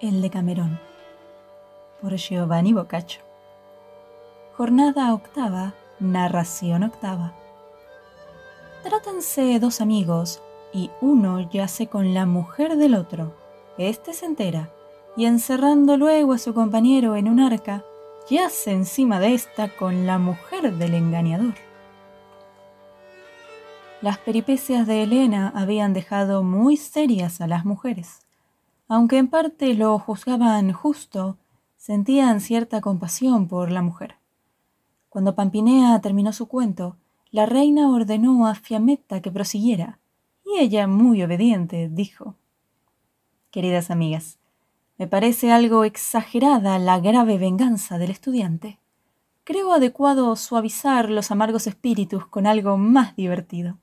El de Camerón por Giovanni Boccaccio. Jornada octava, narración octava. Trátanse dos amigos y uno yace con la mujer del otro. Este se entera y encerrando luego a su compañero en un arca, yace encima de ésta con la mujer del engañador. Las peripecias de Elena habían dejado muy serias a las mujeres. Aunque en parte lo juzgaban justo, sentían cierta compasión por la mujer. Cuando Pampinea terminó su cuento, la reina ordenó a Fiametta que prosiguiera, y ella, muy obediente, dijo Queridas amigas, me parece algo exagerada la grave venganza del estudiante. Creo adecuado suavizar los amargos espíritus con algo más divertido.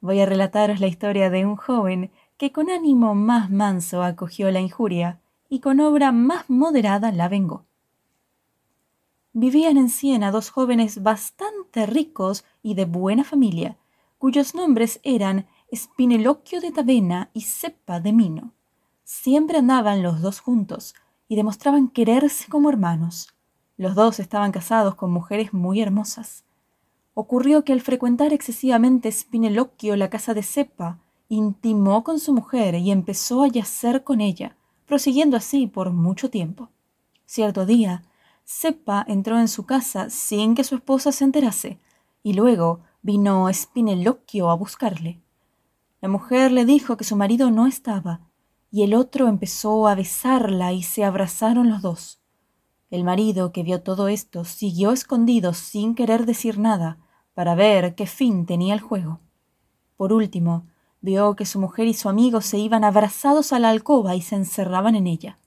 Voy a relataros la historia de un joven que con ánimo más manso acogió la injuria y con obra más moderada la vengó. Vivían en Siena dos jóvenes bastante ricos y de buena familia, cuyos nombres eran Spinelocchio de Tavena y Seppa de Mino. Siempre andaban los dos juntos y demostraban quererse como hermanos. Los dos estaban casados con mujeres muy hermosas. Ocurrió que al frecuentar excesivamente Spinelocchio la casa de Seppa, intimó con su mujer y empezó a yacer con ella, prosiguiendo así por mucho tiempo. Cierto día, Seppa entró en su casa sin que su esposa se enterase, y luego vino Spinelocchio a buscarle. La mujer le dijo que su marido no estaba, y el otro empezó a besarla y se abrazaron los dos. El marido, que vio todo esto, siguió escondido sin querer decir nada, para ver qué fin tenía el juego. Por último, vio que su mujer y su amigo se iban abrazados a la alcoba y se encerraban en ella.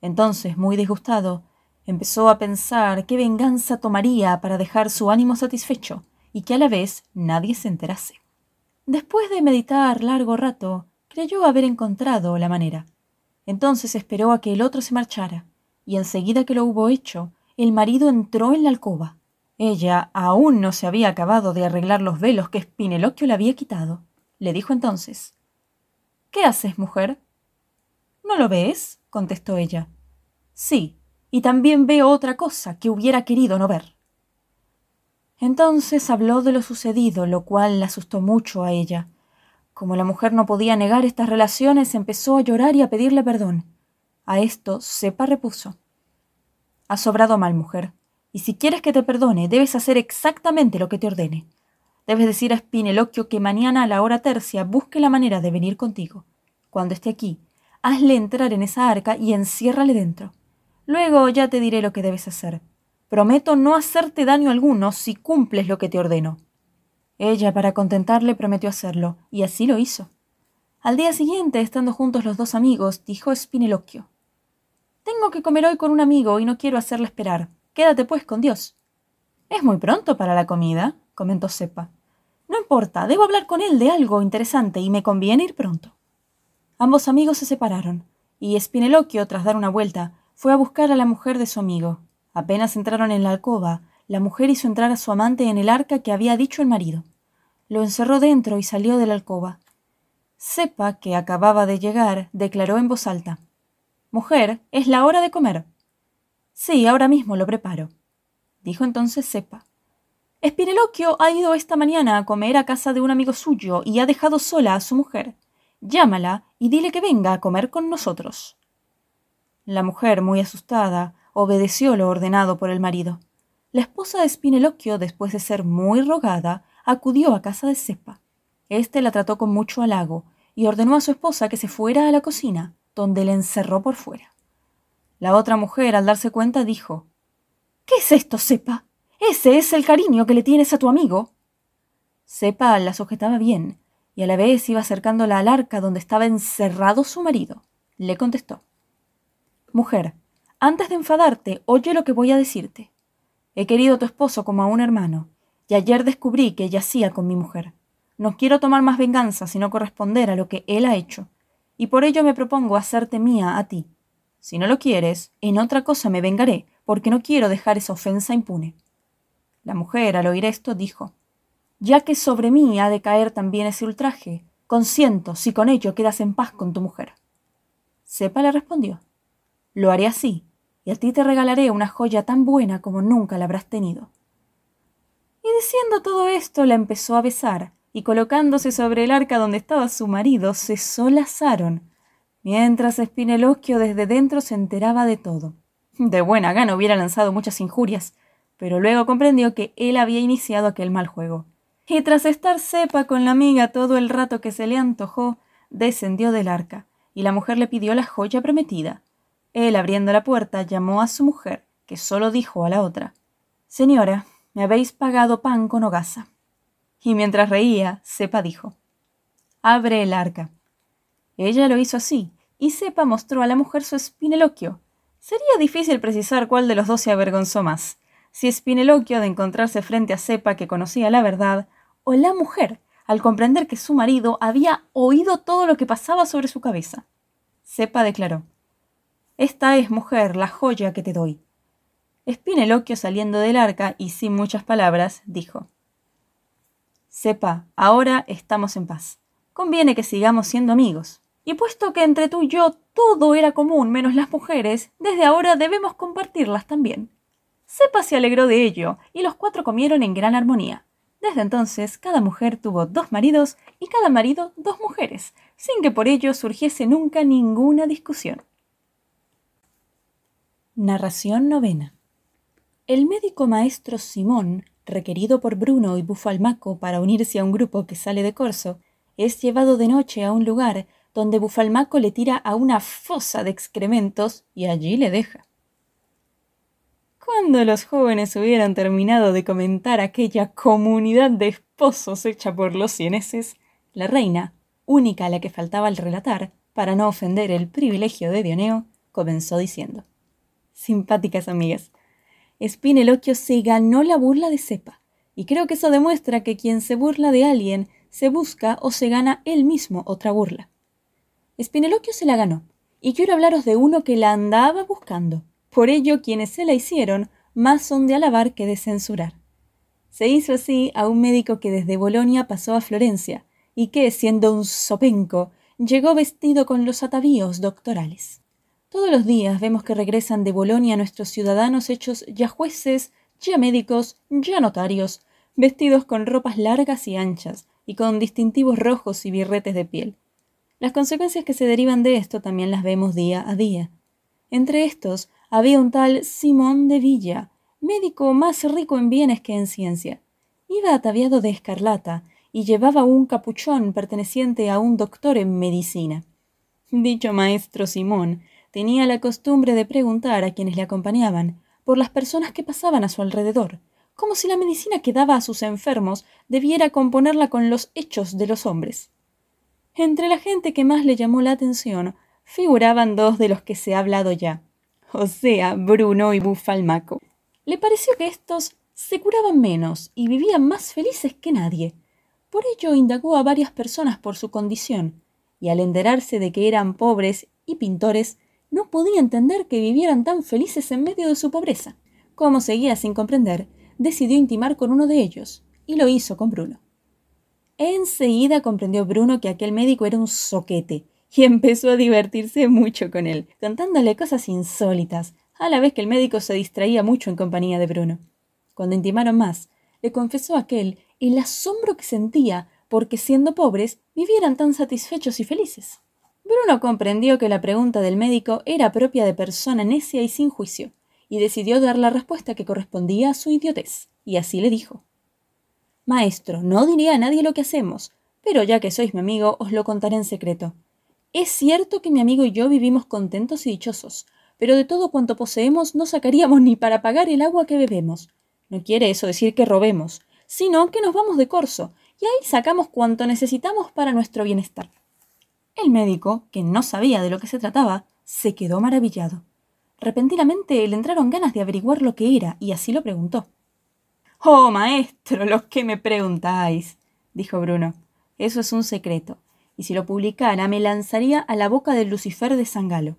Entonces, muy disgustado, empezó a pensar qué venganza tomaría para dejar su ánimo satisfecho y que a la vez nadie se enterase. Después de meditar largo rato, creyó haber encontrado la manera. Entonces esperó a que el otro se marchara, y enseguida que lo hubo hecho, el marido entró en la alcoba. Ella aún no se había acabado de arreglar los velos que Spinelocchio le había quitado. Le dijo entonces ¿Qué haces, mujer? ¿No lo ves? contestó ella. Sí, y también veo otra cosa que hubiera querido no ver. Entonces habló de lo sucedido, lo cual la asustó mucho a ella. Como la mujer no podía negar estas relaciones, empezó a llorar y a pedirle perdón. A esto Sepa repuso. Has sobrado mal, mujer, y si quieres que te perdone, debes hacer exactamente lo que te ordene. Debes decir a Spinelocchio que mañana a la hora tercia busque la manera de venir contigo. Cuando esté aquí, hazle entrar en esa arca y enciérrale dentro. Luego ya te diré lo que debes hacer. Prometo no hacerte daño alguno si cumples lo que te ordeno. Ella, para contentarle, prometió hacerlo, y así lo hizo. Al día siguiente, estando juntos los dos amigos, dijo Spinelocchio Tengo que comer hoy con un amigo y no quiero hacerle esperar. Quédate pues con Dios. Es muy pronto para la comida, comentó Sepa. No importa, debo hablar con él de algo interesante y me conviene ir pronto. Ambos amigos se separaron, y Spinelocchio, tras dar una vuelta, fue a buscar a la mujer de su amigo. Apenas entraron en la alcoba, la mujer hizo entrar a su amante en el arca que había dicho el marido. Lo encerró dentro y salió de la alcoba. Sepa, que acababa de llegar, declaró en voz alta Mujer, es la hora de comer. Sí, ahora mismo lo preparo. Dijo entonces Sepa. Espirelocchio ha ido esta mañana a comer a casa de un amigo suyo y ha dejado sola a su mujer. Llámala y dile que venga a comer con nosotros. La mujer, muy asustada, obedeció lo ordenado por el marido. La esposa de Spinelocchio, después de ser muy rogada, acudió a casa de Cepa. Este la trató con mucho halago y ordenó a su esposa que se fuera a la cocina, donde le encerró por fuera. La otra mujer, al darse cuenta, dijo ¿Qué es esto, Cepa? Ese es el cariño que le tienes a tu amigo. Sepa la sujetaba bien, y a la vez iba acercándola al arca donde estaba encerrado su marido. Le contestó. Mujer, antes de enfadarte, oye lo que voy a decirte. He querido a tu esposo como a un hermano, y ayer descubrí que yacía con mi mujer. No quiero tomar más venganza, sino corresponder a lo que él ha hecho, y por ello me propongo hacerte mía a ti. Si no lo quieres, en otra cosa me vengaré, porque no quiero dejar esa ofensa impune. La mujer, al oír esto, dijo Ya que sobre mí ha de caer también ese ultraje, consiento si con ello quedas en paz con tu mujer. Sepa le respondió Lo haré así, y a ti te regalaré una joya tan buena como nunca la habrás tenido. Y diciendo todo esto, la empezó a besar, y colocándose sobre el arca donde estaba su marido, se solazaron, mientras Espineloquio desde dentro se enteraba de todo. De buena gana hubiera lanzado muchas injurias, pero luego comprendió que él había iniciado aquel mal juego. Y tras estar cepa con la amiga todo el rato que se le antojó, descendió del arca, y la mujer le pidió la joya prometida. Él, abriendo la puerta, llamó a su mujer, que solo dijo a la otra Señora, me habéis pagado pan con hogaza. Y mientras reía, Sepa dijo Abre el arca. Ella lo hizo así, y Sepa mostró a la mujer su espineloquio. Sería difícil precisar cuál de los dos se avergonzó más si Espineloquio de encontrarse frente a Sepa que conocía la verdad, o la mujer al comprender que su marido había oído todo lo que pasaba sobre su cabeza. Sepa declaró Esta es, mujer, la joya que te doy. Espineloquio saliendo del arca y sin muchas palabras, dijo Sepa, ahora estamos en paz. Conviene que sigamos siendo amigos. Y puesto que entre tú y yo todo era común menos las mujeres, desde ahora debemos compartirlas también. Sepa se alegró de ello, y los cuatro comieron en gran armonía. Desde entonces, cada mujer tuvo dos maridos y cada marido dos mujeres, sin que por ello surgiese nunca ninguna discusión. Narración novena. El médico maestro Simón, requerido por Bruno y Bufalmaco para unirse a un grupo que sale de corso, es llevado de noche a un lugar donde Bufalmaco le tira a una fosa de excrementos y allí le deja. Cuando los jóvenes hubieran terminado de comentar aquella comunidad de esposos hecha por los cieneses, la reina, única a la que faltaba el relatar, para no ofender el privilegio de Dioneo, comenzó diciendo Simpáticas amigas, Espineloquio se ganó la burla de Cepa, y creo que eso demuestra que quien se burla de alguien se busca o se gana él mismo otra burla. Espineloquio se la ganó, y quiero hablaros de uno que la andaba buscando, por ello, quienes se la hicieron más son de alabar que de censurar. Se hizo así a un médico que desde Bolonia pasó a Florencia, y que, siendo un sopenco, llegó vestido con los atavíos doctorales. Todos los días vemos que regresan de Bolonia nuestros ciudadanos hechos ya jueces, ya médicos, ya notarios, vestidos con ropas largas y anchas, y con distintivos rojos y birretes de piel. Las consecuencias que se derivan de esto también las vemos día a día. Entre estos había un tal Simón de Villa, médico más rico en bienes que en ciencia. Iba ataviado de escarlata y llevaba un capuchón perteneciente a un doctor en medicina. Dicho maestro Simón tenía la costumbre de preguntar a quienes le acompañaban por las personas que pasaban a su alrededor, como si la medicina que daba a sus enfermos debiera componerla con los hechos de los hombres. Entre la gente que más le llamó la atención figuraban dos de los que se ha hablado ya, o sea, Bruno y Bufalmaco. Le pareció que estos se curaban menos y vivían más felices que nadie. Por ello indagó a varias personas por su condición, y al enterarse de que eran pobres y pintores, no podía entender que vivieran tan felices en medio de su pobreza. Como seguía sin comprender, decidió intimar con uno de ellos, y lo hizo con Bruno. Enseguida comprendió Bruno que aquel médico era un soquete, y empezó a divertirse mucho con él, contándole cosas insólitas, a la vez que el médico se distraía mucho en compañía de Bruno. Cuando intimaron más, le confesó a aquel el asombro que sentía porque siendo pobres vivieran tan satisfechos y felices. Bruno comprendió que la pregunta del médico era propia de persona necia y sin juicio, y decidió dar la respuesta que correspondía a su idiotez, y así le dijo Maestro, no diré a nadie lo que hacemos, pero ya que sois mi amigo, os lo contaré en secreto. Es cierto que mi amigo y yo vivimos contentos y dichosos, pero de todo cuanto poseemos no sacaríamos ni para pagar el agua que bebemos. No quiere eso decir que robemos, sino que nos vamos de corso, y ahí sacamos cuanto necesitamos para nuestro bienestar. El médico, que no sabía de lo que se trataba, se quedó maravillado. Repentinamente le entraron ganas de averiguar lo que era, y así lo preguntó. Oh, maestro, lo que me preguntáis, dijo Bruno. Eso es un secreto y si lo publicara me lanzaría a la boca del Lucifer de San Galo.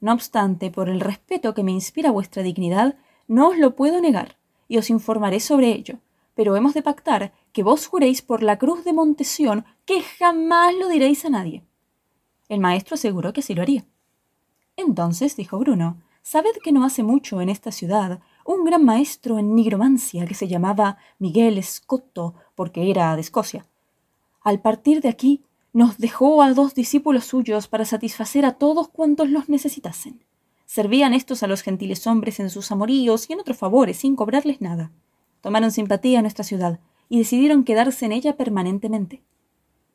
No obstante, por el respeto que me inspira vuestra dignidad, no os lo puedo negar, y os informaré sobre ello, pero hemos de pactar que vos juréis por la cruz de Montesión que jamás lo diréis a nadie. El maestro aseguró que así lo haría. Entonces, dijo Bruno, sabed que no hace mucho en esta ciudad un gran maestro en nigromancia que se llamaba Miguel Scotto, porque era de Escocia. Al partir de aquí, nos dejó a dos discípulos suyos para satisfacer a todos cuantos los necesitasen. Servían estos a los gentiles hombres en sus amoríos y en otros favores sin cobrarles nada. Tomaron simpatía a nuestra ciudad y decidieron quedarse en ella permanentemente.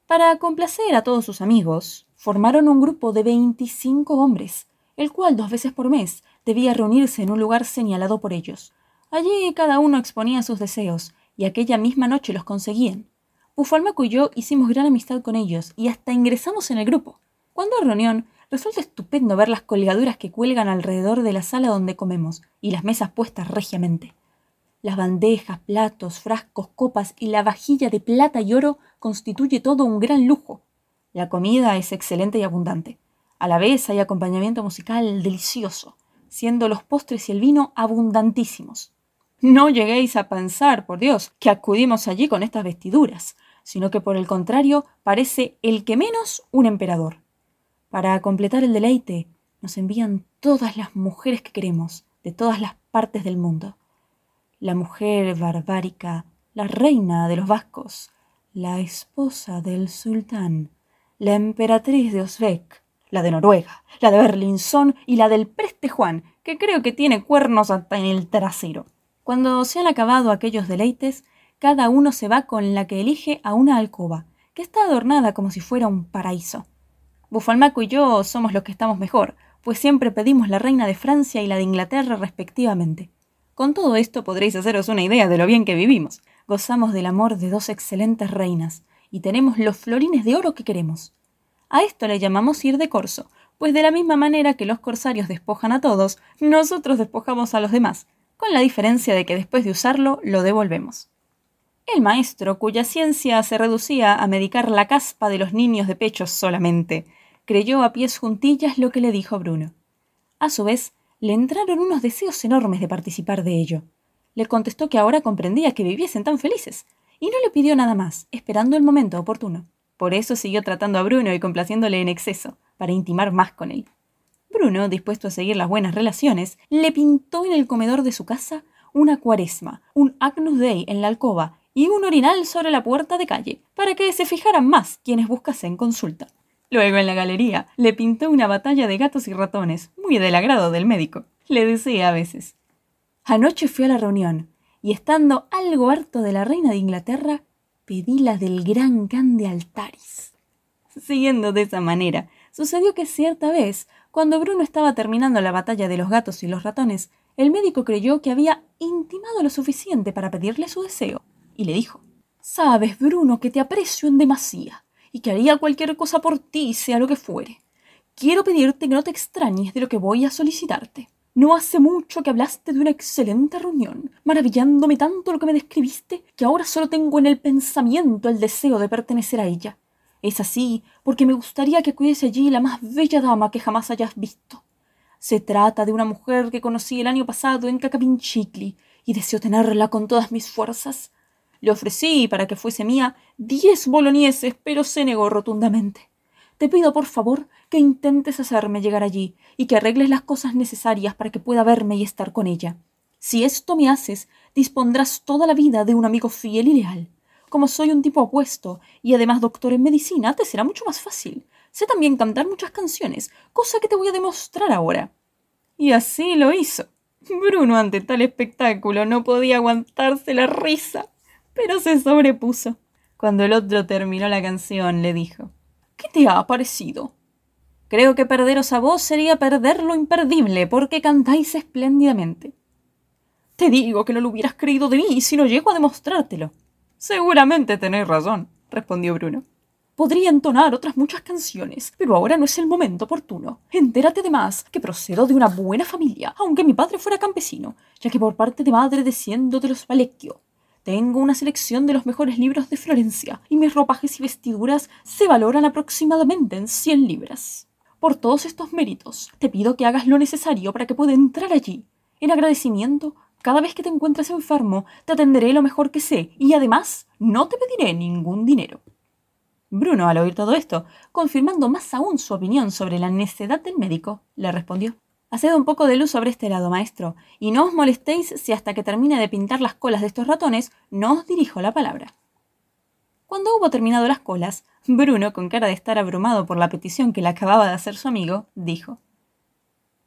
Para complacer a todos sus amigos, formaron un grupo de veinticinco hombres, el cual dos veces por mes debía reunirse en un lugar señalado por ellos. Allí cada uno exponía sus deseos, y aquella misma noche los conseguían. Bufalmaco y yo hicimos gran amistad con ellos, y hasta ingresamos en el grupo. Cuando hay reunión, resulta estupendo ver las colgaduras que cuelgan alrededor de la sala donde comemos, y las mesas puestas regiamente. Las bandejas, platos, frascos, copas y la vajilla de plata y oro constituye todo un gran lujo. La comida es excelente y abundante. A la vez hay acompañamiento musical delicioso, siendo los postres y el vino abundantísimos. No lleguéis a pensar, por Dios, que acudimos allí con estas vestiduras, sino que por el contrario parece el que menos un emperador. Para completar el deleite, nos envían todas las mujeres que queremos, de todas las partes del mundo la mujer barbárica, la reina de los vascos, la esposa del sultán, la emperatriz de Osbeck, la de Noruega, la de Berlinzón y la del Preste Juan, que creo que tiene cuernos hasta en el trasero. Cuando se han acabado aquellos deleites, cada uno se va con la que elige a una alcoba, que está adornada como si fuera un paraíso. Bufalmaco y yo somos los que estamos mejor, pues siempre pedimos la reina de Francia y la de Inglaterra respectivamente. Con todo esto podréis haceros una idea de lo bien que vivimos. Gozamos del amor de dos excelentes reinas, y tenemos los florines de oro que queremos. A esto le llamamos ir de corso, pues de la misma manera que los corsarios despojan a todos, nosotros despojamos a los demás, con la diferencia de que después de usarlo lo devolvemos. El maestro, cuya ciencia se reducía a medicar la caspa de los niños de pechos solamente, creyó a pies juntillas lo que le dijo Bruno. A su vez, le entraron unos deseos enormes de participar de ello. Le contestó que ahora comprendía que viviesen tan felices, y no le pidió nada más, esperando el momento oportuno. Por eso siguió tratando a Bruno y complaciéndole en exceso, para intimar más con él. Bruno, dispuesto a seguir las buenas relaciones, le pintó en el comedor de su casa una cuaresma, un Agnus Dei en la alcoba y un orinal sobre la puerta de calle, para que se fijaran más quienes buscasen consulta. Luego en la galería le pintó una batalla de gatos y ratones, muy del agrado del médico. Le decía a veces. Anoche fui a la reunión, y estando algo harto de la reina de Inglaterra, pedí la del gran can de Altaris. Siguiendo de esa manera, sucedió que cierta vez, cuando Bruno estaba terminando la batalla de los gatos y los ratones, el médico creyó que había intimado lo suficiente para pedirle su deseo, y le dijo Sabes, Bruno, que te aprecio en demasía y que haría cualquier cosa por ti, sea lo que fuere. Quiero pedirte que no te extrañes de lo que voy a solicitarte. No hace mucho que hablaste de una excelente reunión, maravillándome tanto lo que me describiste, que ahora solo tengo en el pensamiento el deseo de pertenecer a ella. Es así porque me gustaría que acudiese allí la más bella dama que jamás hayas visto. Se trata de una mujer que conocí el año pasado en Cacapinchicli y deseo tenerla con todas mis fuerzas. Le ofrecí, para que fuese mía, diez bolonieses, pero se negó rotundamente. Te pido, por favor, que intentes hacerme llegar allí y que arregles las cosas necesarias para que pueda verme y estar con ella. Si esto me haces, dispondrás toda la vida de un amigo fiel y leal. Como soy un tipo apuesto y además doctor en medicina, te será mucho más fácil. Sé también cantar muchas canciones, cosa que te voy a demostrar ahora. Y así lo hizo. Bruno ante tal espectáculo no podía aguantarse la risa pero se sobrepuso. Cuando el otro terminó la canción, le dijo ¿Qué te ha parecido? Creo que perderos a vos sería perder lo imperdible, porque cantáis espléndidamente. Te digo que no lo hubieras creído de mí si no llego a demostrártelo. Seguramente tenéis razón, respondió Bruno. Podría entonar otras muchas canciones, pero ahora no es el momento oportuno. Entérate además que procedo de una buena familia, aunque mi padre fuera campesino, ya que por parte de madre desciendo de los Valecchio, tengo una selección de los mejores libros de Florencia y mis ropajes y vestiduras se valoran aproximadamente en 100 libras. Por todos estos méritos, te pido que hagas lo necesario para que pueda entrar allí. En agradecimiento, cada vez que te encuentres enfermo, te atenderé lo mejor que sé y además no te pediré ningún dinero. Bruno, al oír todo esto, confirmando más aún su opinión sobre la necedad del médico, le respondió Haced un poco de luz sobre este lado, maestro, y no os molestéis si hasta que termine de pintar las colas de estos ratones no os dirijo la palabra. Cuando hubo terminado las colas, Bruno, con cara de estar abrumado por la petición que le acababa de hacer su amigo, dijo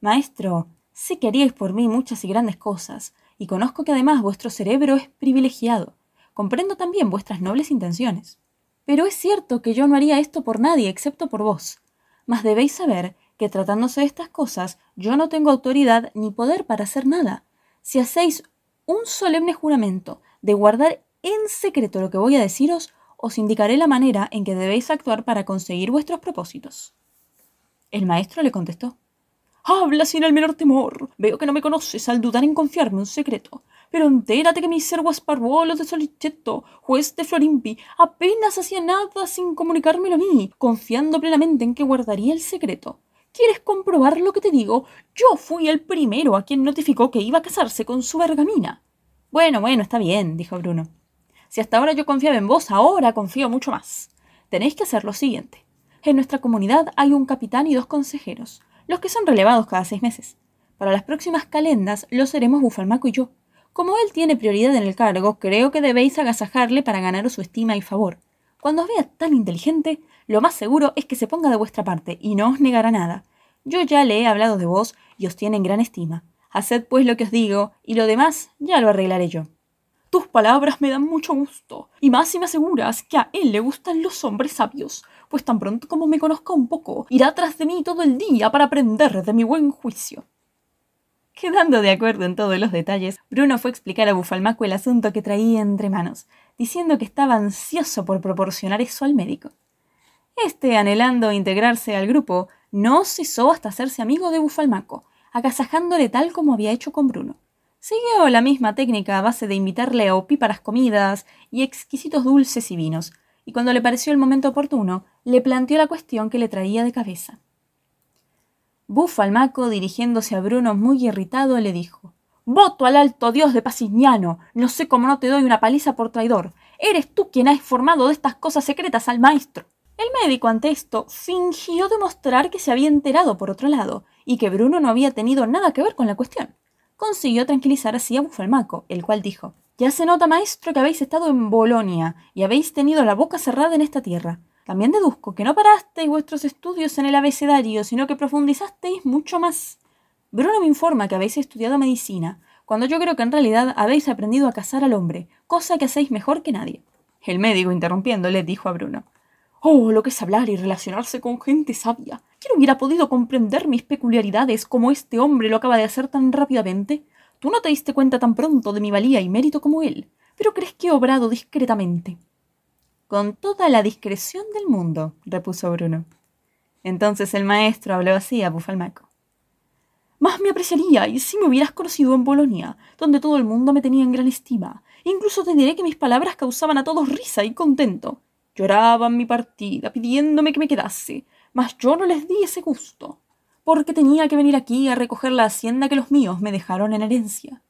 Maestro, sé que haríais por mí muchas y grandes cosas, y conozco que además vuestro cerebro es privilegiado. Comprendo también vuestras nobles intenciones. Pero es cierto que yo no haría esto por nadie excepto por vos. Mas debéis saber que tratándose de estas cosas, yo no tengo autoridad ni poder para hacer nada. Si hacéis un solemne juramento de guardar en secreto lo que voy a deciros, os indicaré la manera en que debéis actuar para conseguir vuestros propósitos. El maestro le contestó Habla sin el menor temor. Veo que no me conoces al dudar en confiarme un secreto. Pero entérate que mi ser Guasparvolo de Solichetto, juez de Florimpi, apenas hacía nada sin comunicármelo a mí, confiando plenamente en que guardaría el secreto. ¿Quieres comprobar lo que te digo? Yo fui el primero a quien notificó que iba a casarse con su bergamina. Bueno, bueno, está bien, dijo Bruno. Si hasta ahora yo confiaba en vos, ahora confío mucho más. Tenéis que hacer lo siguiente. En nuestra comunidad hay un capitán y dos consejeros, los que son relevados cada seis meses. Para las próximas calendas lo seremos Bufalmaco y yo. Como él tiene prioridad en el cargo, creo que debéis agasajarle para ganaros su estima y favor. Cuando os vea tan inteligente, lo más seguro es que se ponga de vuestra parte y no os negará nada. Yo ya le he hablado de vos y os tiene en gran estima. Haced pues lo que os digo, y lo demás ya lo arreglaré yo. Tus palabras me dan mucho gusto, y más si me aseguras que a él le gustan los hombres sabios, pues tan pronto como me conozca un poco, irá tras de mí todo el día para aprender de mi buen juicio. Quedando de acuerdo en todos los detalles, Bruno fue a explicar a Bufalmaco el asunto que traía entre manos, diciendo que estaba ansioso por proporcionar eso al médico. Este, anhelando integrarse al grupo, no cesó hasta hacerse amigo de Bufalmaco, agasajándole tal como había hecho con Bruno. Siguió la misma técnica a base de invitarle a opíparas comidas y exquisitos dulces y vinos, y cuando le pareció el momento oportuno, le planteó la cuestión que le traía de cabeza. Bufalmaco, dirigiéndose a Bruno muy irritado, le dijo Voto al alto dios de Pasigniano. No sé cómo no te doy una paliza por traidor. Eres tú quien ha informado de estas cosas secretas al maestro. El médico ante esto fingió demostrar que se había enterado por otro lado y que Bruno no había tenido nada que ver con la cuestión. Consiguió tranquilizar así a Bufalmaco, el cual dijo Ya se nota, maestro, que habéis estado en Bolonia y habéis tenido la boca cerrada en esta tierra. También deduzco que no parasteis vuestros estudios en el abecedario, sino que profundizasteis mucho más. Bruno me informa que habéis estudiado medicina, cuando yo creo que en realidad habéis aprendido a cazar al hombre, cosa que hacéis mejor que nadie. El médico, interrumpiéndole, dijo a Bruno Oh, lo que es hablar y relacionarse con gente sabia. ¿Quién hubiera podido comprender mis peculiaridades como este hombre lo acaba de hacer tan rápidamente? Tú no te diste cuenta tan pronto de mi valía y mérito como él, pero crees que he obrado discretamente. Con toda la discreción del mundo, repuso Bruno. Entonces el maestro habló así a Bufalmaco. Más me apreciaría y si me hubieras conocido en Bolonia, donde todo el mundo me tenía en gran estima. Incluso te diré que mis palabras causaban a todos risa y contento. Lloraban mi partida, pidiéndome que me quedase, mas yo no les di ese gusto, porque tenía que venir aquí a recoger la hacienda que los míos me dejaron en herencia.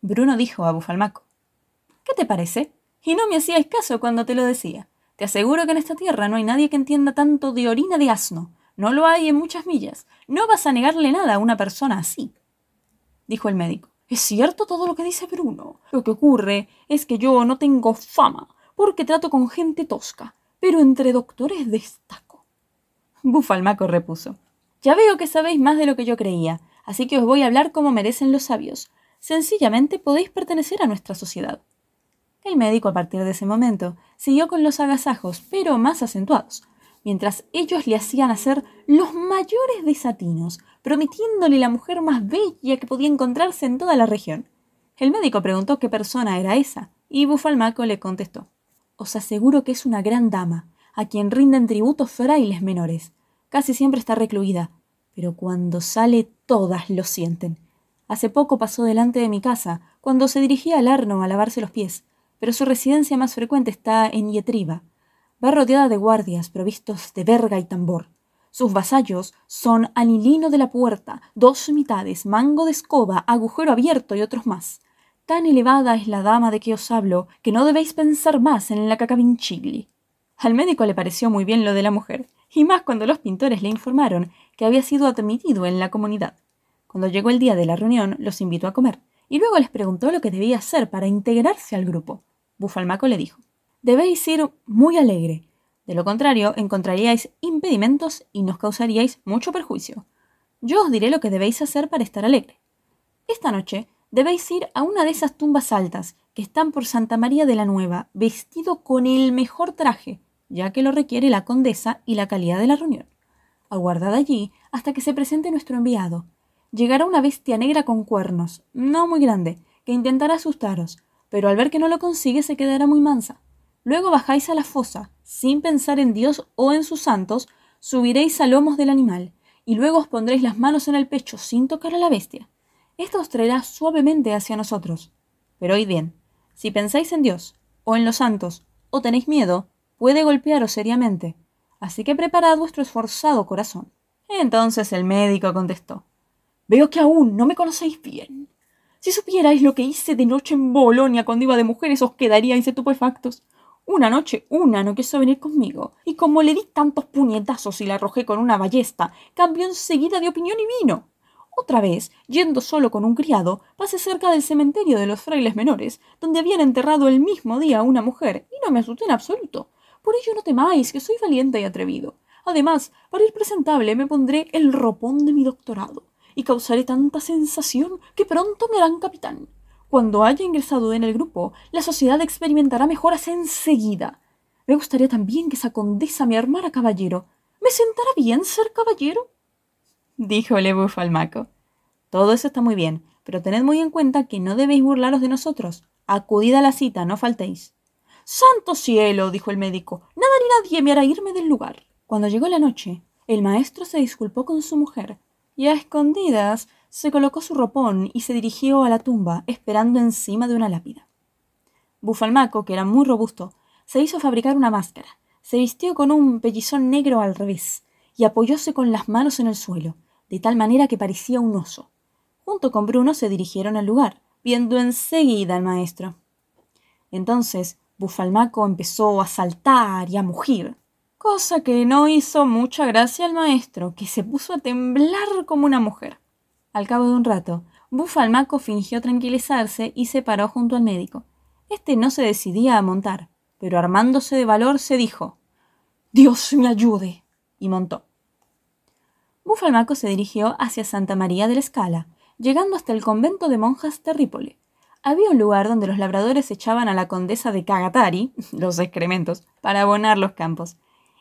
Bruno dijo a Bufalmaco ¿Qué te parece? Y no me hacíais caso cuando te lo decía. Te aseguro que en esta tierra no hay nadie que entienda tanto de orina de asno. No lo hay en muchas millas. No vas a negarle nada a una persona así. Dijo el médico. Es cierto todo lo que dice Bruno. Lo que ocurre es que yo no tengo fama porque trato con gente tosca, pero entre doctores destaco. Bufalmaco repuso. Ya veo que sabéis más de lo que yo creía, así que os voy a hablar como merecen los sabios. Sencillamente podéis pertenecer a nuestra sociedad. El médico a partir de ese momento siguió con los agasajos, pero más acentuados, mientras ellos le hacían hacer los mayores desatinos, prometiéndole la mujer más bella que podía encontrarse en toda la región. El médico preguntó qué persona era esa, y Bufalmaco le contestó os aseguro que es una gran dama, a quien rinden tributos frailes menores. Casi siempre está recluida, pero cuando sale todas lo sienten. Hace poco pasó delante de mi casa, cuando se dirigía al Arno a lavarse los pies, pero su residencia más frecuente está en Yetriba. Va rodeada de guardias provistos de verga y tambor. Sus vasallos son anilino de la puerta, dos mitades, mango de escoba, agujero abierto y otros más. Tan elevada es la dama de que os hablo que no debéis pensar más en la cacavinchigli. Al médico le pareció muy bien lo de la mujer, y más cuando los pintores le informaron que había sido admitido en la comunidad. Cuando llegó el día de la reunión, los invitó a comer, y luego les preguntó lo que debía hacer para integrarse al grupo. Bufalmaco le dijo, Debéis ir muy alegre, de lo contrario encontraríais impedimentos y nos causaríais mucho perjuicio. Yo os diré lo que debéis hacer para estar alegre. Esta noche debéis ir a una de esas tumbas altas que están por Santa María de la Nueva, vestido con el mejor traje, ya que lo requiere la condesa y la calidad de la reunión. Aguardad allí hasta que se presente nuestro enviado. Llegará una bestia negra con cuernos, no muy grande, que intentará asustaros, pero al ver que no lo consigue se quedará muy mansa. Luego bajáis a la fosa, sin pensar en Dios o en sus santos, subiréis a lomos del animal, y luego os pondréis las manos en el pecho sin tocar a la bestia. Esto os traerá suavemente hacia nosotros. Pero oíd bien, si pensáis en Dios, o en los santos, o tenéis miedo, puede golpearos seriamente. Así que preparad vuestro esforzado corazón. Entonces el médico contestó Veo que aún no me conocéis bien. Si supierais lo que hice de noche en Bolonia cuando iba de mujeres, os quedaríais estupefactos. Una noche una no quiso venir conmigo, y como le di tantos puñetazos y la arrojé con una ballesta, cambió enseguida de opinión y vino. Otra vez, yendo solo con un criado, pasé cerca del cementerio de los frailes menores, donde habían enterrado el mismo día a una mujer, y no me asusté en absoluto. Por ello no temáis, que soy valiente y atrevido. Además, para ir presentable me pondré el ropón de mi doctorado, y causaré tanta sensación que pronto me harán capitán. Cuando haya ingresado en el grupo, la sociedad experimentará mejoras enseguida. Me gustaría también que esa condesa me armara caballero. ¿Me sentará bien ser caballero? Díjole Bufalmaco. Todo eso está muy bien, pero tened muy en cuenta que no debéis burlaros de nosotros. Acudid a la cita, no faltéis. Santo cielo, dijo el médico, nada ni nadie me hará irme del lugar. Cuando llegó la noche, el maestro se disculpó con su mujer, y a escondidas se colocó su ropón y se dirigió a la tumba, esperando encima de una lápida. Bufalmaco, que era muy robusto, se hizo fabricar una máscara, se vistió con un pellizón negro al revés, y apoyóse con las manos en el suelo, de tal manera que parecía un oso. Junto con Bruno se dirigieron al lugar, viendo enseguida al maestro. Entonces Bufalmaco empezó a saltar y a mugir, cosa que no hizo mucha gracia al maestro, que se puso a temblar como una mujer. Al cabo de un rato, Bufalmaco fingió tranquilizarse y se paró junto al médico. Este no se decidía a montar, pero armándose de valor se dijo Dios me ayude. y montó. Bufalmaco se dirigió hacia Santa María de la Escala, llegando hasta el convento de monjas de. Había un lugar donde los labradores echaban a la condesa de Cagatari, los excrementos, para abonar los campos,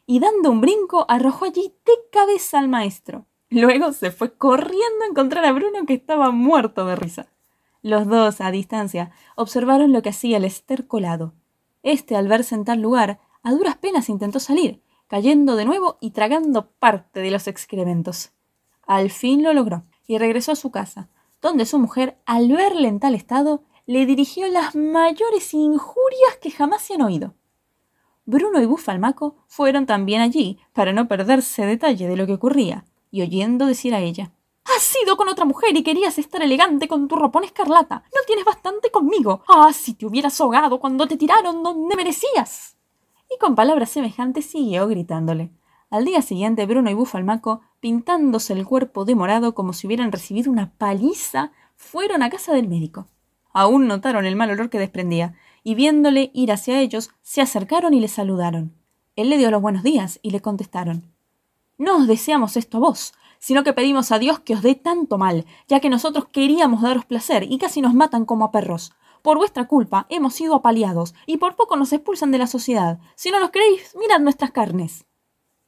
y dando un brinco arrojó allí de cabeza al maestro. Luego se fue corriendo a encontrar a Bruno que estaba muerto de risa. Los dos, a distancia, observaron lo que hacía el estercolado. Este, al verse en tal lugar, a duras penas intentó salir, cayendo de nuevo y tragando parte de los excrementos. Al fin lo logró, y regresó a su casa, donde su mujer, al verle en tal estado, le dirigió las mayores injurias que jamás se han oído. Bruno y Bufalmaco fueron también allí, para no perderse detalle de lo que ocurría, y oyendo decir a ella Has sido con otra mujer y querías estar elegante con tu ropón escarlata. No tienes bastante conmigo. Ah, si te hubieras ahogado cuando te tiraron donde merecías. Y con palabras semejantes siguió gritándole. Al día siguiente, Bruno y Bufalmaco, pintándose el cuerpo de morado como si hubieran recibido una paliza, fueron a casa del médico. Aún notaron el mal olor que desprendía, y viéndole ir hacia ellos, se acercaron y le saludaron. Él le dio los buenos días y le contestaron No os deseamos esto a vos, sino que pedimos a Dios que os dé tanto mal, ya que nosotros queríamos daros placer y casi nos matan como a perros. Por vuestra culpa hemos sido apaleados y por poco nos expulsan de la sociedad. Si no nos creéis, mirad nuestras carnes.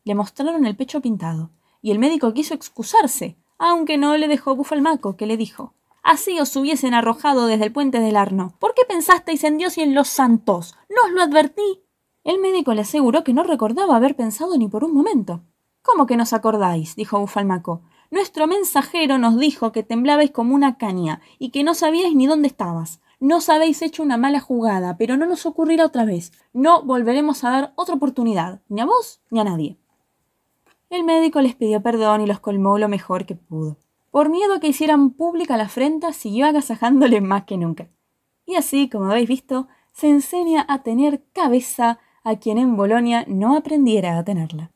Le mostraron el pecho pintado, y el médico quiso excusarse, aunque no le dejó bufalmaco, que le dijo Así os hubiesen arrojado desde el puente del Arno. ¿Por qué pensasteis en Dios y en los santos? ¿No os lo advertí? El médico le aseguró que no recordaba haber pensado ni por un momento. ¿Cómo que nos acordáis? dijo Bufalmaco. Nuestro mensajero nos dijo que temblabais como una caña y que no sabíais ni dónde estabas. Nos habéis hecho una mala jugada, pero no nos ocurrirá otra vez. No volveremos a dar otra oportunidad, ni a vos ni a nadie. El médico les pidió perdón y los colmó lo mejor que pudo. Por miedo a que hicieran pública la afrenta, siguió agasajándole más que nunca. Y así, como habéis visto, se enseña a tener cabeza a quien en Bolonia no aprendiera a tenerla.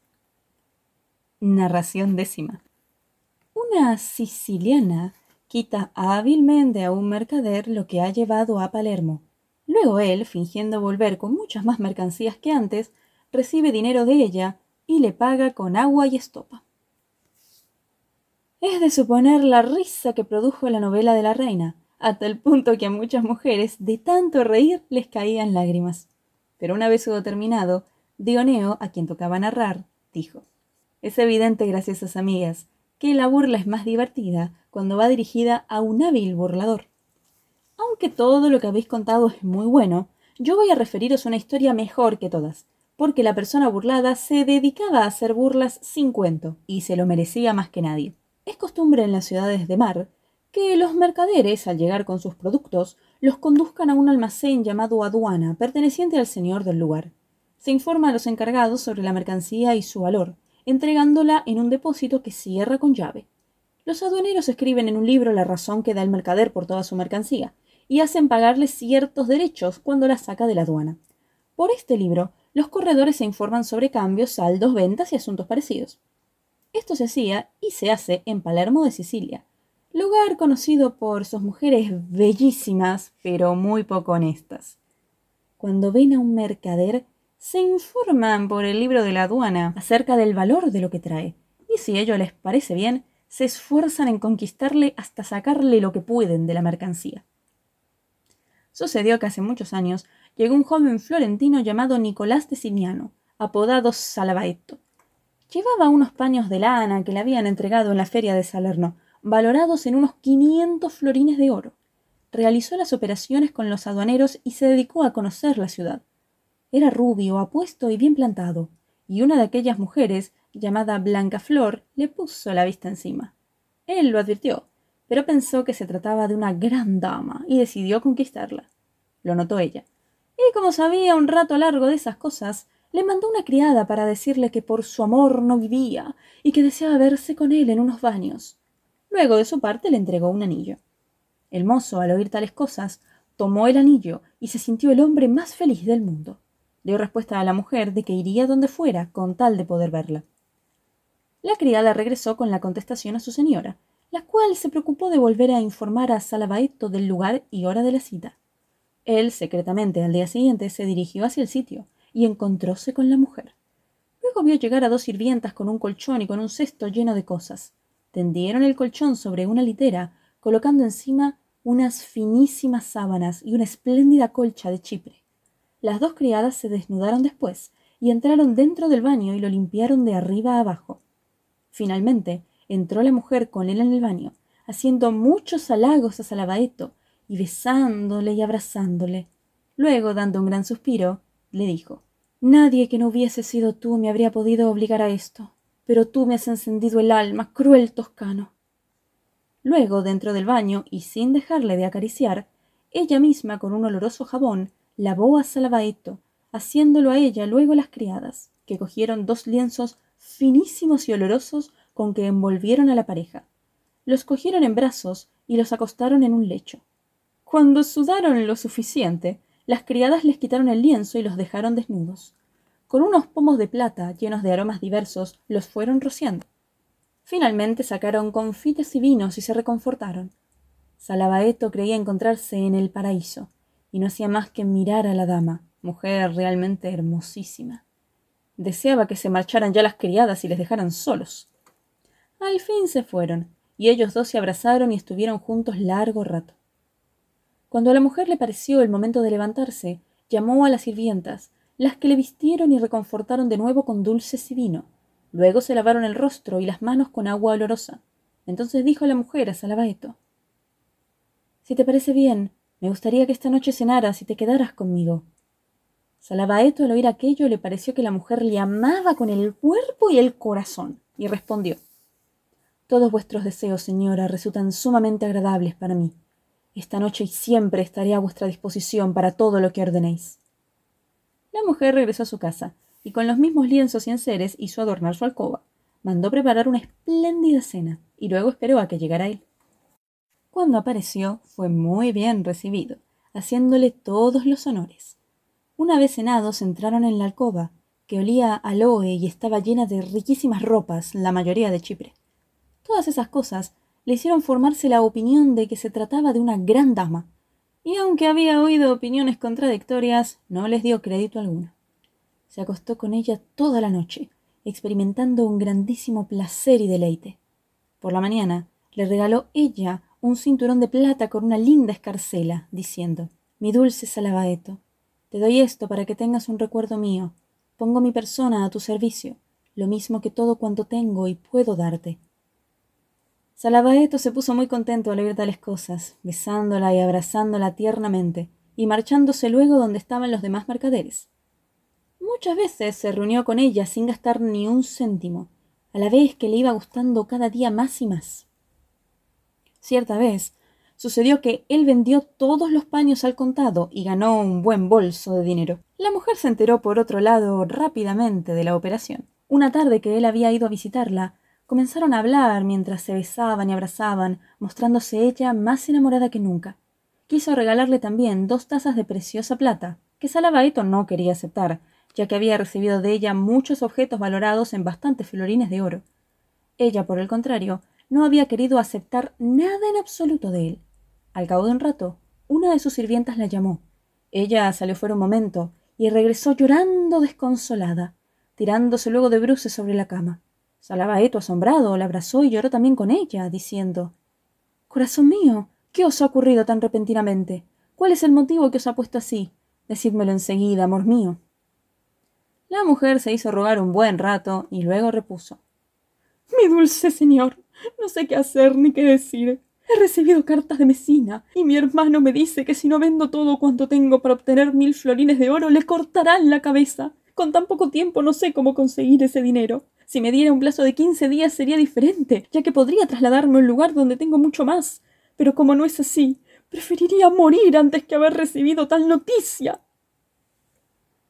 Narración décima. Una siciliana quita hábilmente a un mercader lo que ha llevado a Palermo. Luego él, fingiendo volver con muchas más mercancías que antes, recibe dinero de ella y le paga con agua y estopa. Es de suponer la risa que produjo la novela de la reina, hasta el punto que a muchas mujeres de tanto reír les caían lágrimas. Pero una vez hubo terminado, Dioneo, a quien tocaba narrar, dijo Es evidente, graciosas amigas, que la burla es más divertida cuando va dirigida a un hábil burlador. Aunque todo lo que habéis contado es muy bueno, yo voy a referiros una historia mejor que todas, porque la persona burlada se dedicaba a hacer burlas sin cuento, y se lo merecía más que nadie. Es costumbre en las ciudades de mar que los mercaderes, al llegar con sus productos, los conduzcan a un almacén llamado aduana, perteneciente al señor del lugar. Se informa a los encargados sobre la mercancía y su valor, entregándola en un depósito que cierra con llave. Los aduaneros escriben en un libro la razón que da el mercader por toda su mercancía, y hacen pagarle ciertos derechos cuando la saca de la aduana. Por este libro, los corredores se informan sobre cambios, saldos, ventas y asuntos parecidos. Esto se hacía y se hace en Palermo de Sicilia, lugar conocido por sus mujeres bellísimas, pero muy poco honestas. Cuando ven a un mercader, se informan por el libro de la aduana acerca del valor de lo que trae, y si ello les parece bien, se esfuerzan en conquistarle hasta sacarle lo que pueden de la mercancía. Sucedió que hace muchos años llegó un joven florentino llamado Nicolás de Simiano, apodado Salavaetto. Llevaba unos paños de lana que le habían entregado en la feria de Salerno, valorados en unos 500 florines de oro. Realizó las operaciones con los aduaneros y se dedicó a conocer la ciudad. Era rubio, apuesto y bien plantado, y una de aquellas mujeres, llamada Blanca Flor, le puso la vista encima. Él lo advirtió, pero pensó que se trataba de una gran dama y decidió conquistarla. Lo notó ella. Y como sabía un rato largo de esas cosas, le mandó una criada para decirle que por su amor no vivía y que deseaba verse con él en unos baños. Luego, de su parte, le entregó un anillo. El mozo, al oír tales cosas, tomó el anillo y se sintió el hombre más feliz del mundo. Dio respuesta a la mujer de que iría donde fuera con tal de poder verla. La criada regresó con la contestación a su señora, la cual se preocupó de volver a informar a Salabaeto del lugar y hora de la cita. Él, secretamente, al día siguiente, se dirigió hacia el sitio y encontróse con la mujer. Luego vio llegar a dos sirvientas con un colchón y con un cesto lleno de cosas. Tendieron el colchón sobre una litera, colocando encima unas finísimas sábanas y una espléndida colcha de Chipre. Las dos criadas se desnudaron después y entraron dentro del baño y lo limpiaron de arriba a abajo. Finalmente entró la mujer con él en el baño, haciendo muchos halagos a Salabaeto y besándole y abrazándole. Luego, dando un gran suspiro, le dijo Nadie que no hubiese sido tú me habría podido obligar a esto pero tú me has encendido el alma, cruel toscano. Luego, dentro del baño, y sin dejarle de acariciar, ella misma con un oloroso jabón lavó a Salavaeto, haciéndolo a ella luego las criadas, que cogieron dos lienzos finísimos y olorosos con que envolvieron a la pareja. Los cogieron en brazos y los acostaron en un lecho. Cuando sudaron lo suficiente, las criadas les quitaron el lienzo y los dejaron desnudos. Con unos pomos de plata llenos de aromas diversos los fueron rociando. Finalmente sacaron confites y vinos y se reconfortaron. Salabaeto creía encontrarse en el paraíso, y no hacía más que mirar a la dama, mujer realmente hermosísima. Deseaba que se marcharan ya las criadas y les dejaran solos. Al fin se fueron, y ellos dos se abrazaron y estuvieron juntos largo rato. Cuando a la mujer le pareció el momento de levantarse, llamó a las sirvientas, las que le vistieron y reconfortaron de nuevo con dulces y vino. Luego se lavaron el rostro y las manos con agua olorosa. Entonces dijo la mujer a Salabaeto Si te parece bien, me gustaría que esta noche cenaras y te quedaras conmigo. Salabaeto al oír aquello le pareció que la mujer le amaba con el cuerpo y el corazón, y respondió Todos vuestros deseos, señora, resultan sumamente agradables para mí. Esta noche y siempre estaré a vuestra disposición para todo lo que ordenéis. La mujer regresó a su casa, y con los mismos lienzos y enseres hizo adornar su alcoba. Mandó preparar una espléndida cena, y luego esperó a que llegara él. Cuando apareció, fue muy bien recibido, haciéndole todos los honores. Una vez cenados entraron en la alcoba, que olía a aloe y estaba llena de riquísimas ropas, la mayoría de Chipre. Todas esas cosas le hicieron formarse la opinión de que se trataba de una gran dama, y aunque había oído opiniones contradictorias, no les dio crédito alguno. Se acostó con ella toda la noche, experimentando un grandísimo placer y deleite. Por la mañana le regaló ella un cinturón de plata con una linda escarcela, diciendo Mi dulce Salabaeto, te doy esto para que tengas un recuerdo mío. Pongo mi persona a tu servicio, lo mismo que todo cuanto tengo y puedo darte. Salabaeto se puso muy contento al oír tales cosas, besándola y abrazándola tiernamente, y marchándose luego donde estaban los demás mercaderes. Muchas veces se reunió con ella sin gastar ni un céntimo, a la vez que le iba gustando cada día más y más. Cierta vez sucedió que él vendió todos los paños al contado y ganó un buen bolso de dinero. La mujer se enteró por otro lado rápidamente de la operación. Una tarde que él había ido a visitarla, comenzaron a hablar mientras se besaban y abrazaban, mostrándose ella más enamorada que nunca. Quiso regalarle también dos tazas de preciosa plata, que Salabaeto no quería aceptar, ya que había recibido de ella muchos objetos valorados en bastantes florines de oro. Ella, por el contrario, no había querido aceptar nada en absoluto de él. Al cabo de un rato, una de sus sirvientas la llamó. Ella salió fuera un momento y regresó llorando desconsolada, tirándose luego de bruces sobre la cama. Salabaeto, asombrado, la abrazó y lloró también con ella, diciendo Corazón mío, ¿qué os ha ocurrido tan repentinamente? ¿Cuál es el motivo que os ha puesto así? Decídmelo enseguida, amor mío. La mujer se hizo rogar un buen rato y luego repuso Mi dulce señor, no sé qué hacer ni qué decir. He recibido cartas de Mesina, y mi hermano me dice que si no vendo todo cuanto tengo para obtener mil florines de oro, le cortarán la cabeza. Con tan poco tiempo no sé cómo conseguir ese dinero. Si me diera un plazo de quince días sería diferente, ya que podría trasladarme a un lugar donde tengo mucho más. Pero como no es así, preferiría morir antes que haber recibido tal noticia.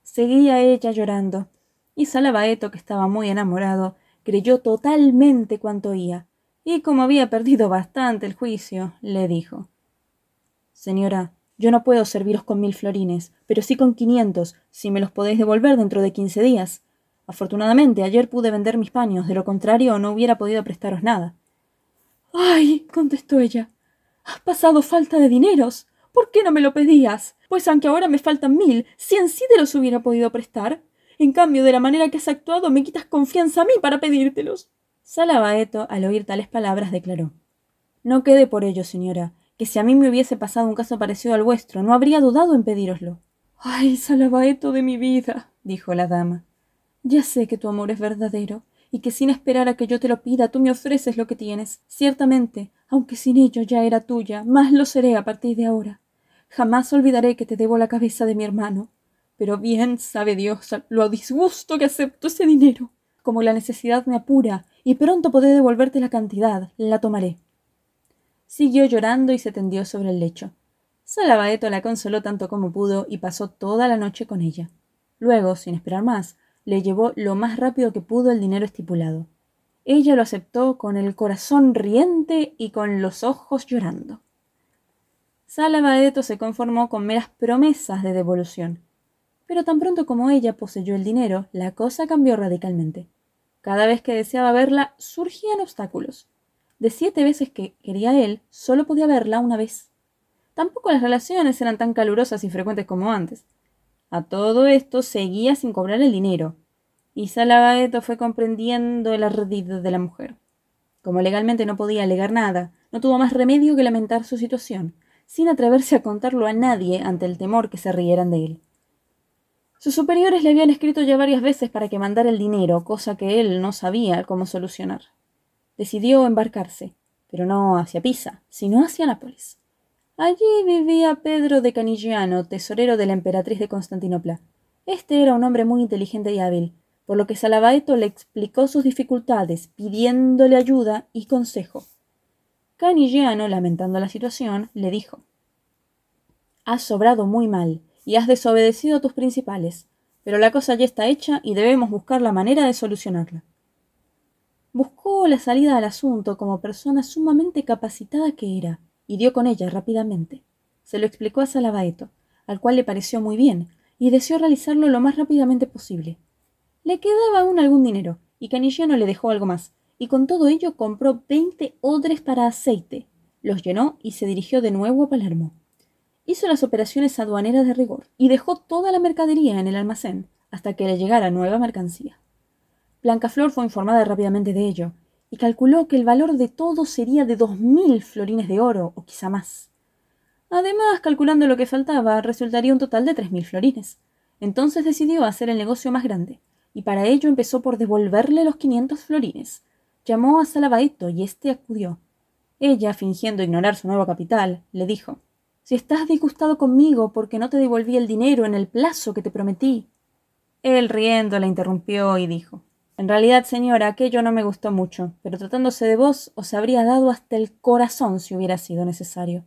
Seguía ella llorando, y Salabaeto, que estaba muy enamorado, creyó totalmente cuanto oía, y como había perdido bastante el juicio, le dijo Señora, yo no puedo serviros con mil florines, pero sí con quinientos, si me los podéis devolver dentro de quince días. Afortunadamente ayer pude vender mis paños, de lo contrario no hubiera podido prestaros nada. Ay, contestó ella, has pasado falta de dineros. ¿Por qué no me lo pedías? pues aunque ahora me faltan mil, cien sí te los hubiera podido prestar. En cambio, de la manera que has actuado, me quitas confianza a mí para pedírtelos. Salabaeto, al oír tales palabras, declaró No quede por ello, señora, que si a mí me hubiese pasado un caso parecido al vuestro, no habría dudado en pedíroslo. Ay, Salabaeto de mi vida, dijo la dama. Ya sé que tu amor es verdadero, y que sin esperar a que yo te lo pida, tú me ofreces lo que tienes. Ciertamente, aunque sin ello ya era tuya, más lo seré a partir de ahora. Jamás olvidaré que te debo la cabeza de mi hermano. Pero bien sabe Dios lo disgusto que acepto ese dinero. Como la necesidad me apura y pronto podré devolverte la cantidad, la tomaré. Siguió llorando y se tendió sobre el lecho. Salabaeto la consoló tanto como pudo y pasó toda la noche con ella. Luego, sin esperar más, le llevó lo más rápido que pudo el dinero estipulado. Ella lo aceptó con el corazón riente y con los ojos llorando. Salabaeto se conformó con meras promesas de devolución. Pero tan pronto como ella poseyó el dinero, la cosa cambió radicalmente. Cada vez que deseaba verla, surgían obstáculos. De siete veces que quería él, solo podía verla una vez. Tampoco las relaciones eran tan calurosas y frecuentes como antes. A todo esto seguía sin cobrar el dinero, y Salabaeto fue comprendiendo el ardido de la mujer. Como legalmente no podía alegar nada, no tuvo más remedio que lamentar su situación, sin atreverse a contarlo a nadie ante el temor que se rieran de él. Sus superiores le habían escrito ya varias veces para que mandara el dinero, cosa que él no sabía cómo solucionar. Decidió embarcarse, pero no hacia Pisa, sino hacia Nápoles. Allí vivía Pedro de Canigiano, tesorero de la emperatriz de Constantinopla. Este era un hombre muy inteligente y hábil, por lo que Salabaeto le explicó sus dificultades, pidiéndole ayuda y consejo. Canigiano, lamentando la situación, le dijo Has sobrado muy mal y has desobedecido a tus principales, pero la cosa ya está hecha y debemos buscar la manera de solucionarla. Buscó la salida al asunto como persona sumamente capacitada que era, y dio con ella rápidamente. Se lo explicó a Salabaeto, al cual le pareció muy bien, y deseó realizarlo lo más rápidamente posible. Le quedaba aún algún dinero, y Canillano le dejó algo más, y con todo ello compró veinte odres para aceite, los llenó y se dirigió de nuevo a Palermo. Hizo las operaciones aduaneras de rigor y dejó toda la mercadería en el almacén hasta que le llegara nueva mercancía. Blancaflor fue informada rápidamente de ello y calculó que el valor de todo sería de dos mil florines de oro o quizá más. Además, calculando lo que faltaba, resultaría un total de tres mil florines. Entonces decidió hacer el negocio más grande, y para ello empezó por devolverle los quinientos florines. Llamó a Salabaeto y éste acudió. Ella, fingiendo ignorar su nuevo capital, le dijo Si estás disgustado conmigo porque no te devolví el dinero en el plazo que te prometí. Él riendo la interrumpió y dijo En realidad, señora, aquello no me gustó mucho, pero tratándose de vos os habría dado hasta el corazón si hubiera sido necesario.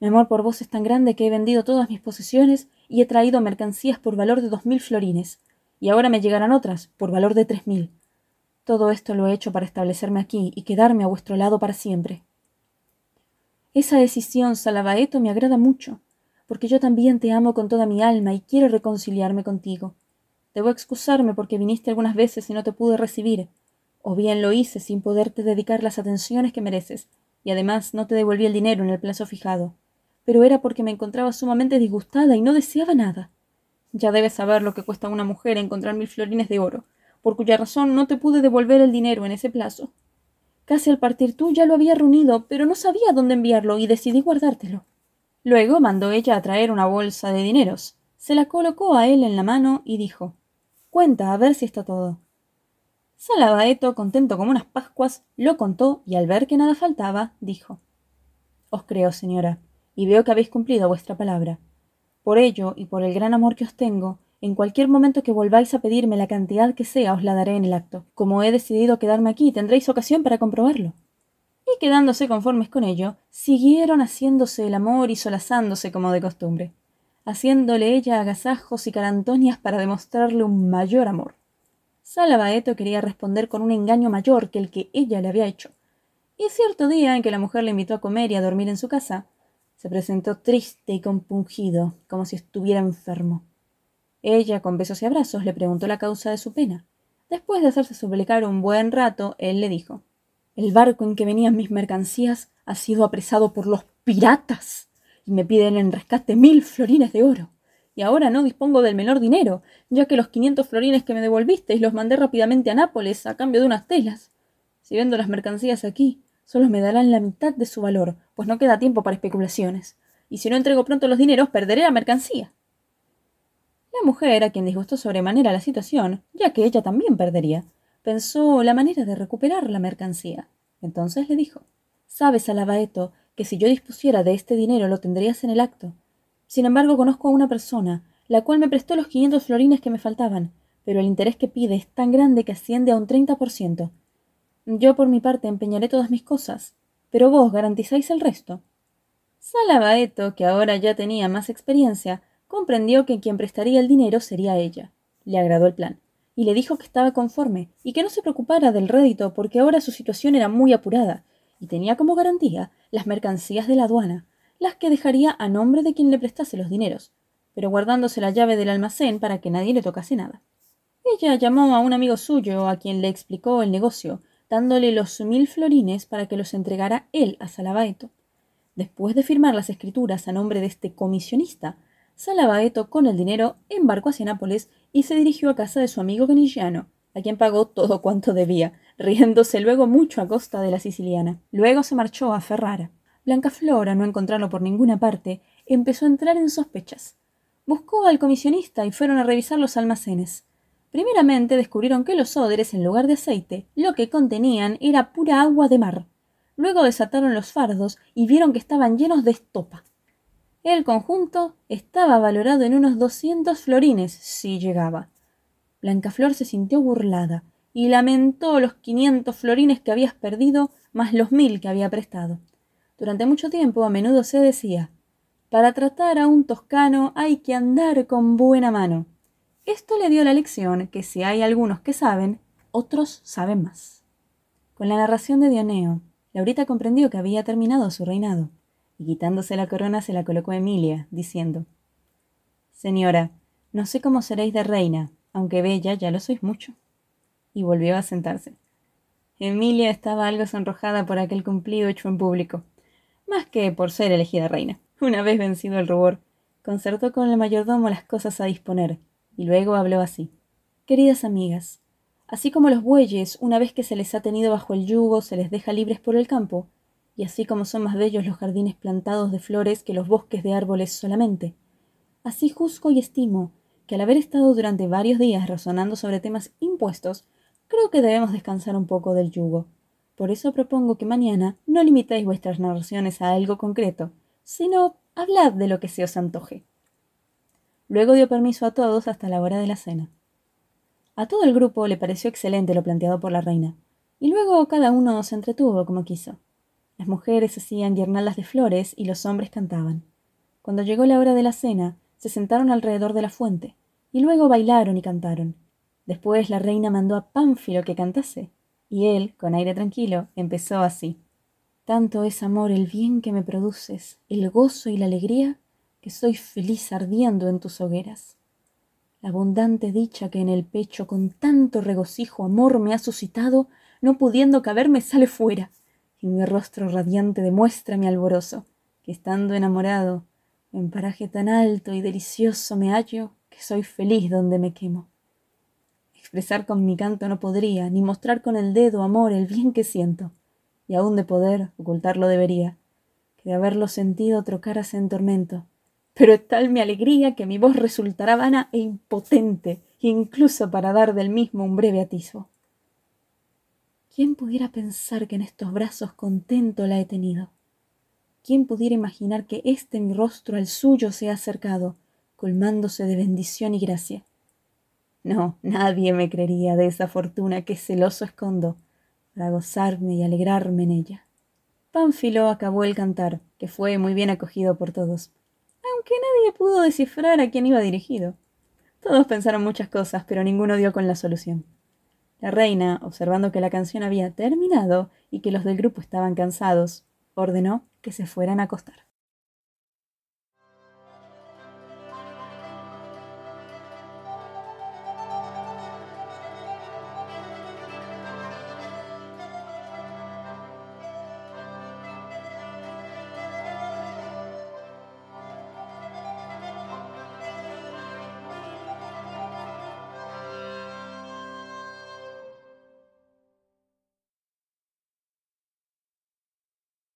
Mi amor por vos es tan grande que he vendido todas mis posesiones y he traído mercancías por valor de dos mil florines, y ahora me llegarán otras por valor de tres mil. Todo esto lo he hecho para establecerme aquí y quedarme a vuestro lado para siempre. Esa decisión, Salabaeto, me agrada mucho, porque yo también te amo con toda mi alma y quiero reconciliarme contigo. Debo excusarme porque viniste algunas veces y no te pude recibir, o bien lo hice sin poderte dedicar las atenciones que mereces, y además no te devolví el dinero en el plazo fijado. Pero era porque me encontraba sumamente disgustada y no deseaba nada. Ya debes saber lo que cuesta a una mujer encontrar mil florines de oro, por cuya razón no te pude devolver el dinero en ese plazo. Casi al partir tú ya lo había reunido, pero no sabía dónde enviarlo y decidí guardártelo. Luego mandó ella a traer una bolsa de dineros. Se la colocó a él en la mano y dijo Cuenta, a ver si está todo. Salabaeto, contento como unas pascuas, lo contó y al ver que nada faltaba, dijo Os creo, señora, y veo que habéis cumplido vuestra palabra. Por ello, y por el gran amor que os tengo, en cualquier momento que volváis a pedirme la cantidad que sea, os la daré en el acto. Como he decidido quedarme aquí, tendréis ocasión para comprobarlo. Y quedándose conformes con ello, siguieron haciéndose el amor y solazándose como de costumbre, haciéndole ella agasajos y carantonias para demostrarle un mayor amor. Salabaeto quería responder con un engaño mayor que el que ella le había hecho. Y cierto día en que la mujer le invitó a comer y a dormir en su casa, se presentó triste y compungido, como si estuviera enfermo. Ella, con besos y abrazos, le preguntó la causa de su pena. Después de hacerse suplicar un buen rato, él le dijo El barco en que venían mis mercancías ha sido apresado por los piratas y me piden en rescate mil florines de oro. Y ahora no dispongo del menor dinero, ya que los quinientos florines que me devolvisteis los mandé rápidamente a Nápoles a cambio de unas telas. Si vendo las mercancías aquí, solo me darán la mitad de su valor, pues no queda tiempo para especulaciones. Y si no entrego pronto los dineros, perderé la mercancía. La mujer, a quien disgustó sobremanera la situación, ya que ella también perdería, pensó la manera de recuperar la mercancía. Entonces le dijo Sabes, Alabaeto, que si yo dispusiera de este dinero lo tendrías en el acto. Sin embargo, conozco a una persona, la cual me prestó los quinientos florines que me faltaban, pero el interés que pide es tan grande que asciende a un treinta por ciento. Yo por mi parte empeñaré todas mis cosas, pero vos garantizáis el resto. Salabaeto, que ahora ya tenía más experiencia, comprendió que quien prestaría el dinero sería ella. Le agradó el plan, y le dijo que estaba conforme, y que no se preocupara del rédito porque ahora su situación era muy apurada, y tenía como garantía las mercancías de la aduana, las que dejaría a nombre de quien le prestase los dineros, pero guardándose la llave del almacén para que nadie le tocase nada. Ella llamó a un amigo suyo, a quien le explicó el negocio, dándole los mil florines para que los entregara él a Salabaeto. Después de firmar las escrituras a nombre de este comisionista, Salabaeto, con el dinero, embarcó hacia Nápoles y se dirigió a casa de su amigo Canillano, a quien pagó todo cuanto debía, riéndose luego mucho a costa de la siciliana. Luego se marchó a Ferrara. Blancaflor, a no encontrarlo por ninguna parte, empezó a entrar en sospechas. Buscó al comisionista y fueron a revisar los almacenes. Primeramente descubrieron que los óderes, en lugar de aceite, lo que contenían era pura agua de mar. Luego desataron los fardos y vieron que estaban llenos de estopa. El conjunto estaba valorado en unos doscientos florines, si llegaba. Blancaflor se sintió burlada y lamentó los quinientos florines que habías perdido más los mil que había prestado. Durante mucho tiempo a menudo se decía para tratar a un toscano hay que andar con buena mano. Esto le dio la lección que si hay algunos que saben, otros saben más. Con la narración de Dioneo, Laurita comprendió que había terminado su reinado y quitándose la corona se la colocó Emilia, diciendo Señora, No sé cómo seréis de reina, aunque bella ya lo sois mucho. Y volvió a sentarse. Emilia estaba algo sonrojada por aquel cumplido hecho en público, más que por ser elegida reina. Una vez vencido el rubor, concertó con el mayordomo las cosas a disponer, y luego habló así. Queridas amigas, así como los bueyes, una vez que se les ha tenido bajo el yugo, se les deja libres por el campo, y así como son más bellos los jardines plantados de flores que los bosques de árboles solamente, así juzgo y estimo que al haber estado durante varios días razonando sobre temas impuestos, creo que debemos descansar un poco del yugo. Por eso propongo que mañana no limitéis vuestras narraciones a algo concreto, sino hablad de lo que se os antoje. Luego dio permiso a todos hasta la hora de la cena. A todo el grupo le pareció excelente lo planteado por la reina, y luego cada uno se entretuvo como quiso. Las mujeres hacían guirnaldas de flores y los hombres cantaban. Cuando llegó la hora de la cena, se sentaron alrededor de la fuente, y luego bailaron y cantaron. Después la reina mandó a Pánfilo que cantase, y él, con aire tranquilo, empezó así. Tanto es amor el bien que me produces, el gozo y la alegría, que soy feliz ardiendo en tus hogueras. La abundante dicha que en el pecho con tanto regocijo amor me ha suscitado, no pudiendo caberme sale fuera, y mi rostro radiante demuestra mi alborozo, que estando enamorado, en paraje tan alto y delicioso me hallo, que soy feliz donde me quemo. Expresar con mi canto no podría, ni mostrar con el dedo, amor, el bien que siento, y aun de poder ocultarlo debería, que de haberlo sentido trocarase en tormento. Pero es tal mi alegría que mi voz resultará vana e impotente, incluso para dar del mismo un breve atisbo. ¿Quién pudiera pensar que en estos brazos contento la he tenido? ¿Quién pudiera imaginar que este mi rostro al suyo se ha acercado, colmándose de bendición y gracia? No, nadie me creería de esa fortuna que celoso escondo, para gozarme y alegrarme en ella. Pánfilo acabó el cantar, que fue muy bien acogido por todos, aunque nadie pudo descifrar a quién iba dirigido. Todos pensaron muchas cosas, pero ninguno dio con la solución. La reina, observando que la canción había terminado y que los del grupo estaban cansados, ordenó que se fueran a acostar.